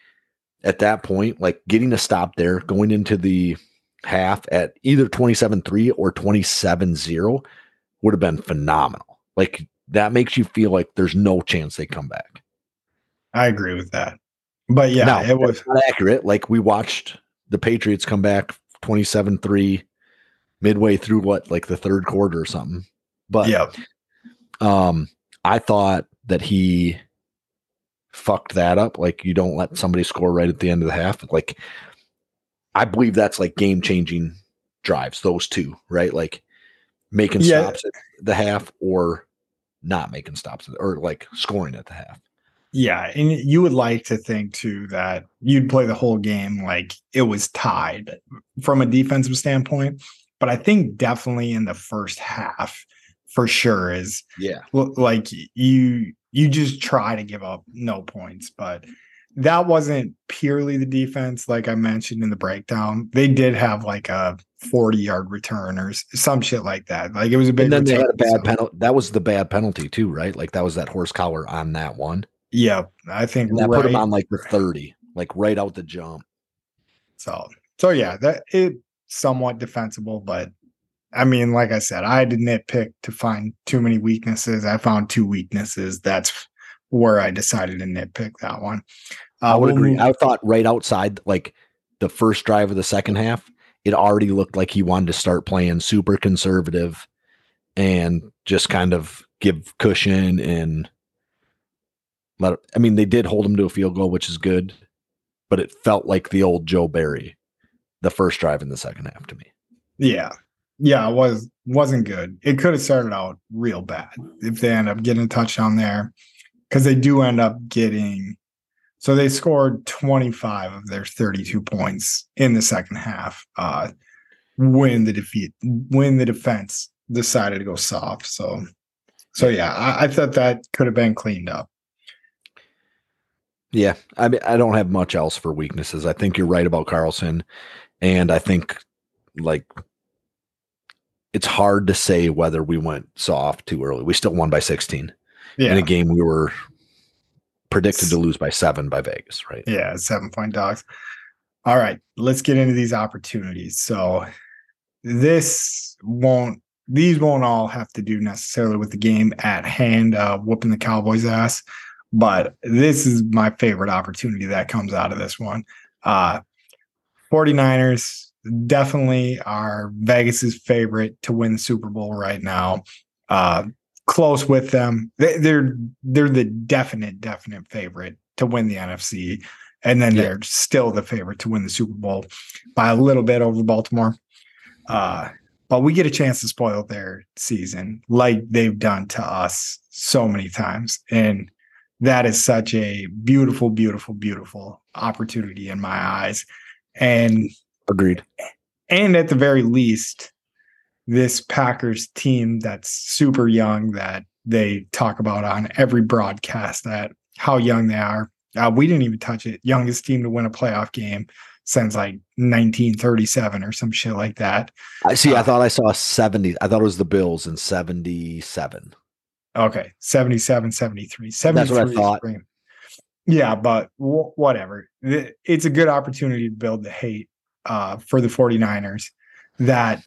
at that point like getting a stop there going into the half at either 27-3 or 27-0 would have been phenomenal. Like that makes you feel like there's no chance they come back. I agree with that. But yeah, Now, it was not accurate. Like we watched the patriots come back 27-3 midway through what like the third quarter or something. But yeah. um, I thought that he fucked that up. Like you don't let somebody score right at the end of the half. Like I believe that's like game changing drives. Those two, right? Like making Yeah. stops at the half or not making stops or like scoring at the half. Yeah, and you would like to think too that you'd play the whole game like it was tied from a defensive standpoint, but I think definitely in the first half for sure is Yeah. like you you just try to give up no points, but that wasn't purely the defense like I mentioned in the breakdown. They did have like a 40 yard return or some shit like that. Like it was a big And then they had a bad so- penalty. That was the bad penalty too, right? Like that was that horse collar on that one. Yeah, I think And that right. put him on like the 30, like right out the jump. So, so yeah, that it somewhat defensible, but I mean, like I said, I had to nitpick to find too many weaknesses. I found two weaknesses. That's where I decided to nitpick that one. I Uh, would we'll agree. I thought right outside, like the first drive of the second half, it already looked like he wanted to start playing super conservative and just kind of give cushion and let. I mean, they did hold him to a field goal, which is good, but it felt like the old Joe Barry, the first drive in the second half to me. yeah, yeah, it was wasn't good. It could have started out real bad if they end up getting a touchdown there, because they do end up getting. So they scored 25 of their 32 points in the second half. Uh, when the defeat when the defense decided to go soft. So so yeah, I, I thought that could have been cleaned up. Yeah, I mean, I don't have much else for weaknesses. I think you're right about Carlson, and I think like it's hard to say whether we went soft too early. We still won by 16 Yeah. in a game we were predicted to lose by seven by Vegas, right? Yeah, seven point dogs. All right, let's get into these opportunities. So this won't these won't all have to do necessarily with the game at hand, uh, whooping the Cowboys ass. But this is my favorite opportunity that comes out of this one. Uh 49ers definitely are Vegas's favorite to win the Super Bowl right now. Uh close with them. They, they're they're the definite, definite favorite to win the NFC. And then Yeah. they're still the favorite to win the Super Bowl by a little bit over Baltimore. Uh, but we get a chance to spoil their season like they've done to us so many times. And that is such a beautiful, beautiful, beautiful opportunity in my eyes. And Agreed. and at the very least, this Packers team that's super young that they talk about on every broadcast that how young they are. Uh, we didn't even touch it. Youngest team to win a playoff game since like 1937 or some shit like that. I see. I Uh, thought I saw 70. I thought it was the Bills in 77. Okay, 77, 73. 73 That's what I thought. Yeah, but w- whatever. It's a good opportunity to build the hate uh, for the 49ers that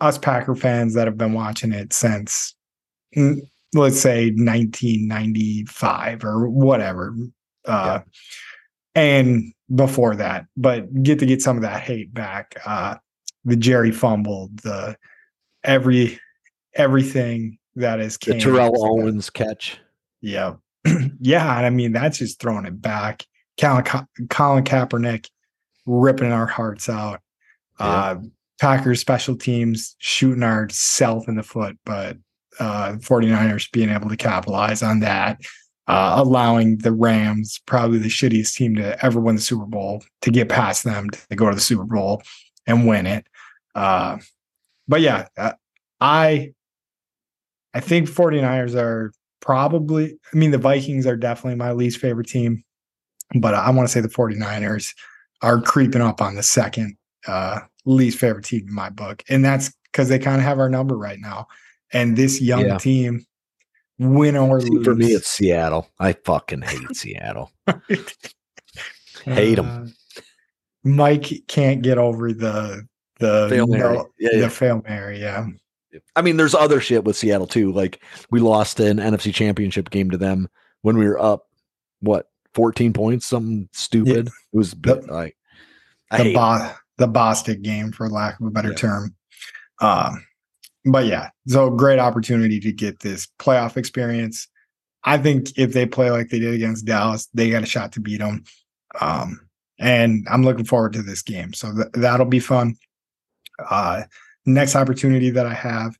us Packer fans that have been watching it since, mm, let's say, 1995 or whatever. Uh, And before that, but get to get some of that hate back. Uh, the Jerry fumbled, the every everything that is The came Terrell after that. Owens catch. Yeah. yeah. And I mean, that's just throwing it back. Colin, Colin Kaepernick ripping our hearts out. Yeah. Uh, Packers special teams shooting ourself in the foot, but uh, 49ers being able to capitalize on that, uh, allowing the Rams, probably the shittiest team to ever win the Super Bowl, to get past them to go to the Super Bowl. and win it. Uh, but yeah, uh, I I think 49ers are probably I mean the Vikings are definitely my least favorite team, but I want to say the 49ers are creeping up on the second uh, least favorite team in my book. And that's because they kind of have our number right now. And this young yeah. team, win or See, lose. For me, it's Seattle. I fucking hate Seattle. hate them. Uh, Mike can't get over the the fail Mary. Yeah, the yeah. fail Mary. Yeah. I mean, there's other shit with Seattle too. Like we lost an NFC Championship game to them when we were up. What 14 points? Something stupid. Yeah. It was the, like the bo- the Bostick game, for lack of a better yeah. term. Um, but yeah, so great opportunity to get this playoff experience. I think if they play like they did against Dallas, they got a shot to beat them. Um, and I'm looking forward to this game. So th- that'll be fun. Uh, next opportunity that I have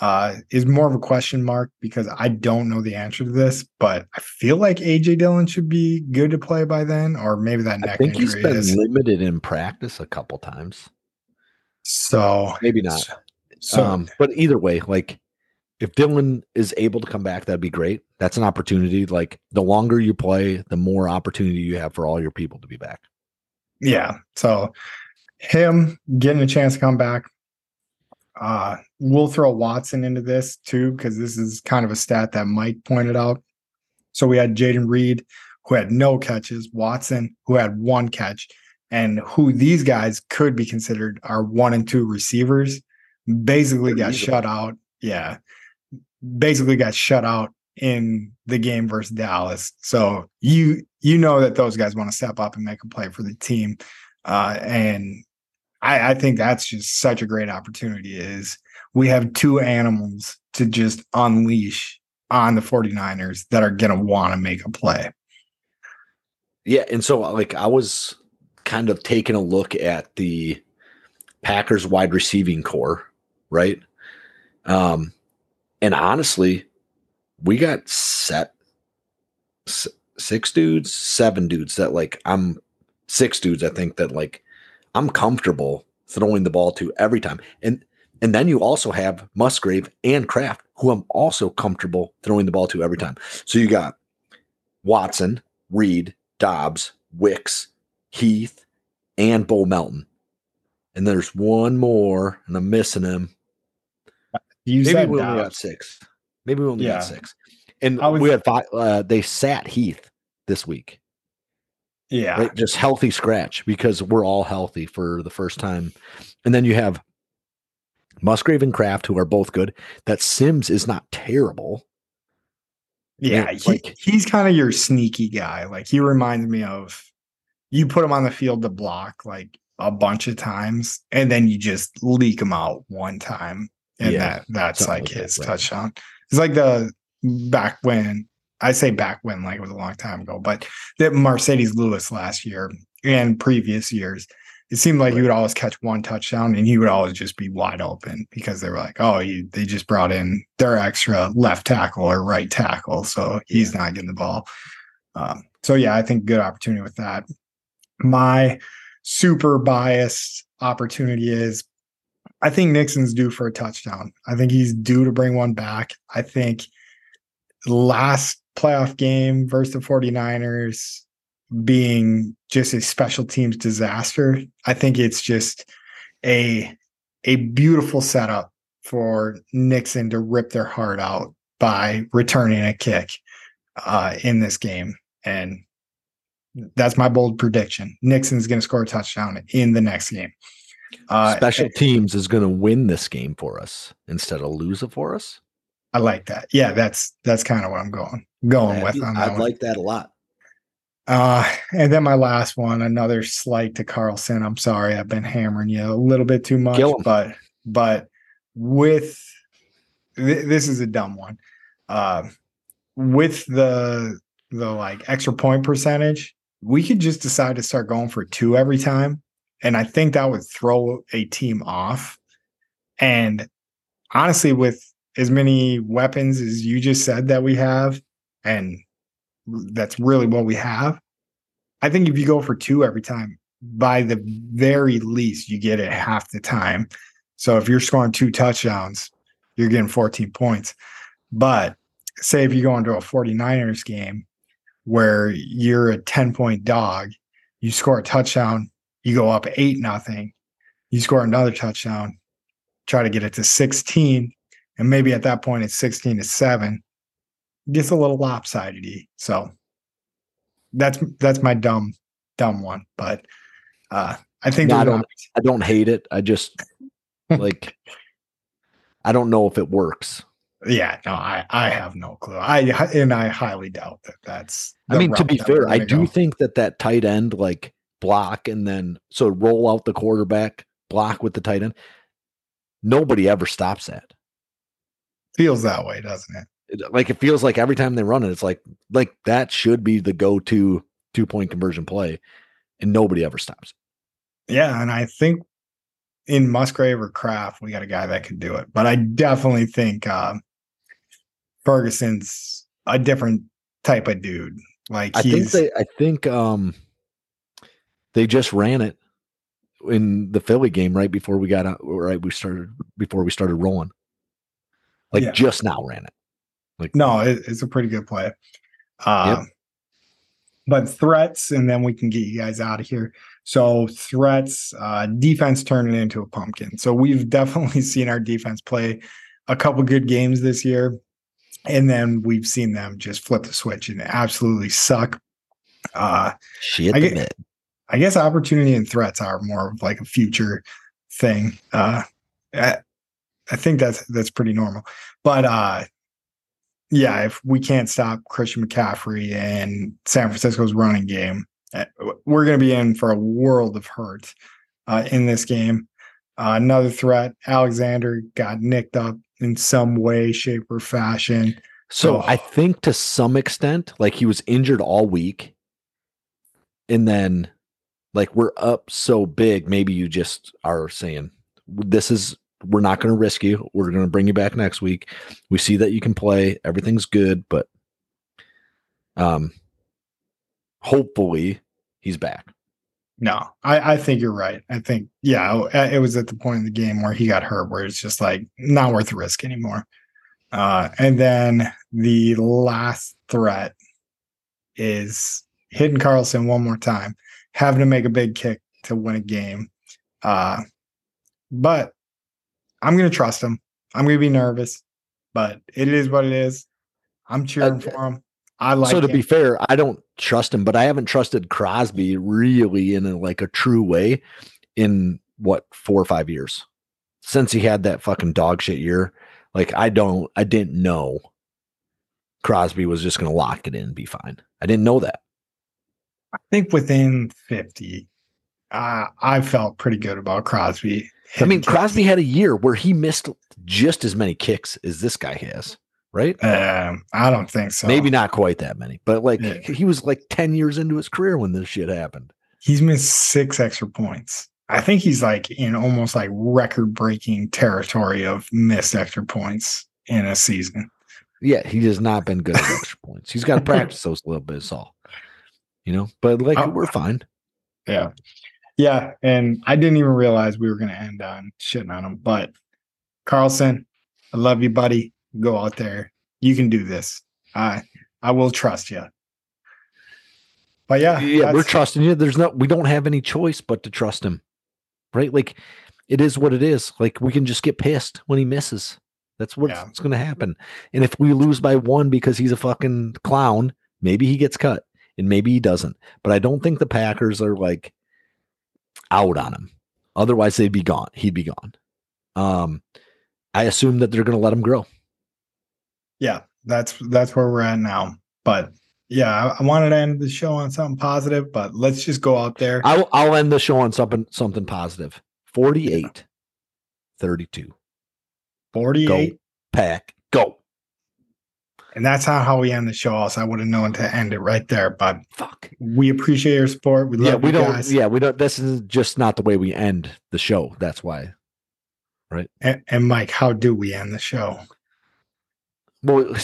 uh, is more of a question mark because I don't know the answer to this, but I feel like AJ Dillon should be good to play by then, or maybe that neck. I think he's been is. limited in practice a couple times, so maybe not. So, um, but either way, like if Dillon is able to come back, that'd be great. That's an opportunity. Like the longer you play, the more opportunity you have for all your people to be back. Yeah. So him getting a chance to come back. Uh, we'll throw Watson into this too, because this is kind of a stat that Mike pointed out. So we had Jayden Reed, who had no catches, Watson, who had one catch, and who these guys could be considered our one and two receivers, basically got shut out. Yeah. Basically got shut out in the game versus Dallas. So you you know that those guys want to step up and make a play for the team. Uh, and I, I think that's just such a great opportunity is we have two animals to just unleash on the 49ers that are going to want to make a play. Yeah. And so, like, I was kind of taking a look at the Packers wide receiving core, right? Um, and honestly, we got set six dudes, seven dudes that like I'm six dudes, I think that like I'm comfortable throwing the ball to every time. And and then you also have Musgrave and Kraft, who I'm also comfortable throwing the ball to every time. So you got Watson, Reed, Doubs, Wicks, Heath, and Bo Melton. And there's one more, and I'm missing him. You Maybe we only got six. Maybe we only yeah. got six. And was, we had five. Uh, they sat Heath this week. Yeah. Right? Just healthy scratch because we're all healthy for the first time. And then you have Musgrave and Kraft, who are both good. That Sims is not terrible. Yeah, he, like, he's kind of your sneaky guy. Like he reminds me of you put him on the field to block like a bunch of times, and then you just leak him out one time, and yeah, that that's like his that, touchdown. It's like the back when I say back when, like it was a long time ago, but that Marcedes Lewis last year and previous years, it seemed like he would always catch one touchdown and he would always just be wide open because they were like, oh, he, they just brought in their extra left tackle or right tackle. So he's not getting the ball. Um, so, yeah, I think good opportunity with that. My super biased opportunity is I think Nixon's due for a touchdown. I think he's due to bring one back. I think last playoff game versus the 49ers being just a special teams disaster. I think it's just a a beautiful setup for Nixon to rip their heart out by returning a kick uh, in this game. And that's my bold prediction. Nixon's going to score a touchdown in the next game. Uh, Special teams is going to win this game for us instead of lose it for us. I like that. Yeah, that's that's kind of what I'm going going with. On I'd like that a lot. Uh, and then my last one, another slight to Carlson. I'm sorry, I've been hammering you a little bit too much, but but with th- this is a dumb one. Uh, with the the like extra point percentage, we could just decide to start going for two every time, and I think that would throw a team off. And honestly, with as many weapons as you just said that we have, and that's really what we have. I think if you go for two every time, by the very least, you get it half the time. So if you're scoring two touchdowns, you're getting 14 points. But say if you go into a 49ers game where you're a 10 point dog, you score a touchdown, you go up eight nothing, you score another touchdown, try to get it to 16, and maybe at that point it's 16 to 7. it Gets a little lopsided. So that's that's my dumb, dumb one. But uh I think no, I don't I don't hate it. I just like I don't know if it works. Yeah, no, I I have no clue. I and I highly doubt that that's. I mean, to be fair, I do go. think that that tight end like block and then so roll out the quarterback block with the tight end. Nobody ever stops that. Feels that way, doesn't it? it like it feels like every time they run it, it's like like that should be the go-to two point conversion play, and nobody ever stops. Yeah, and I think in Musgrave or Kraft, we got a guy that could do it. But I definitely think um, Ferguson's a different type of dude. Like I think they, I think um, they just ran it in the Philly game right before we got out. Right, we started before we started rolling. Like yeah. just now ran it. Like no, it, it's a pretty good play. Uh, yep. But threats, and then we can get you guys out of here. So threats, uh, defense turning into a pumpkin. So we've definitely seen our defense play a couple good games this year, and then we've seen them just flip the switch and absolutely suck. Uh, Shit, I, guess, I guess opportunity and threats are more of like a future thing. Uh, I, think that's that's pretty normal, but uh, yeah, if we can't stop Christian McCaffrey and San Francisco's running game, uh, we're going to be in for a world of hurt uh, in this game. Uh, another threat, Alexander got nicked up in some way, shape, or fashion. So, I think to some extent, like he was injured all week. And then, like, we're up so big, maybe you just are saying, this is, we're not going to risk you. We're going to bring you back next week. We see that you can play. Everything's good, but um, hopefully he's back. No, I, I think you're right. I think, yeah, it was at the point in the game where he got hurt, where it's just like not worth the risk anymore. Uh, and then the last threat is hitting Carlson one more time, having to make a big kick to win a game. Uh, but I'm going to trust him. I'm going to be nervous, but it is what it is. I'm cheering for him. I like. So to him. be fair, I don't trust him, but I haven't trusted Crosby really in a, like a true way in what four or five years since he had that fucking dog shit year. Like I don't, I didn't know Crosby was just going to lock it in and be fine. I didn't know that. I think within 50, uh, I felt pretty good about Crosby. I mean, Crosby had a year where he missed just as many kicks as this guy has right? Um, I don't think so. Maybe not quite that many, but like yeah. he was like 10 years into his career when this shit happened. He's missed six extra points. I think he's like in almost like record breaking territory of missed extra points in a season. Yeah, he has not been good at extra points. He's got to practice those a little bit, all. You know, but like oh, we're fine. Yeah. Yeah. And I didn't even realize we were going to end on shitting on him. But Carlson, I love you, buddy go out there. You can do this. I I will trust you. But yeah, yeah, we're trusting you. There's no, we don't have any choice but to trust him, right? Like, it is what it is. Like, we can just get pissed when he misses. That's what's yeah. going to happen. And if we lose by one because he's a fucking clown, maybe he gets cut and maybe he doesn't. But I don't think the Packers are like out on him. Otherwise, they'd be gone. He'd be gone. Um, I assume that they're going to let him grow yeah, that's that's where we're at now. But yeah, I, I, wanted to end the show on something positive, but let's just go out there. I'll, I'll end the show on something something positive. 48 32. 48 go, pack. And that's how, how we end the show. Else I would have known to end it right there. But fuck, we appreciate your support. We love yeah, we don't. Guys. Yeah, we don't. This is just not the way we end the show. That's why, right? And, and Mike, how do we end the show? well,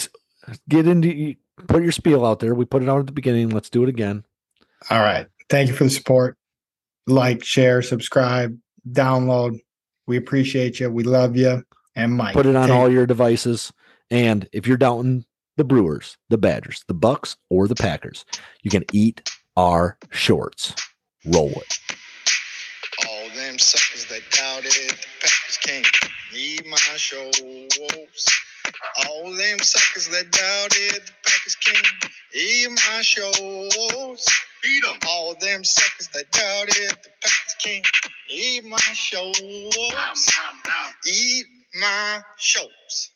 get into put your spiel out there. We put it out at the beginning. Let's do it again. All right. Thank you for the support. like, share, subscribe, download. We appreciate you. We love you. And Mike, Put it on all your devices. And if you're doubting the Brewers, the Badgers, the Bucks, or the Packers, you can eat our shorts. Roll it. All them suckers that doubted the Packers can't need my shows. All them suckers that doubted the Packers can't eat my shows. Beat 'em. All them suckers that doubted the Packers can't eat my shows. Eat my shows.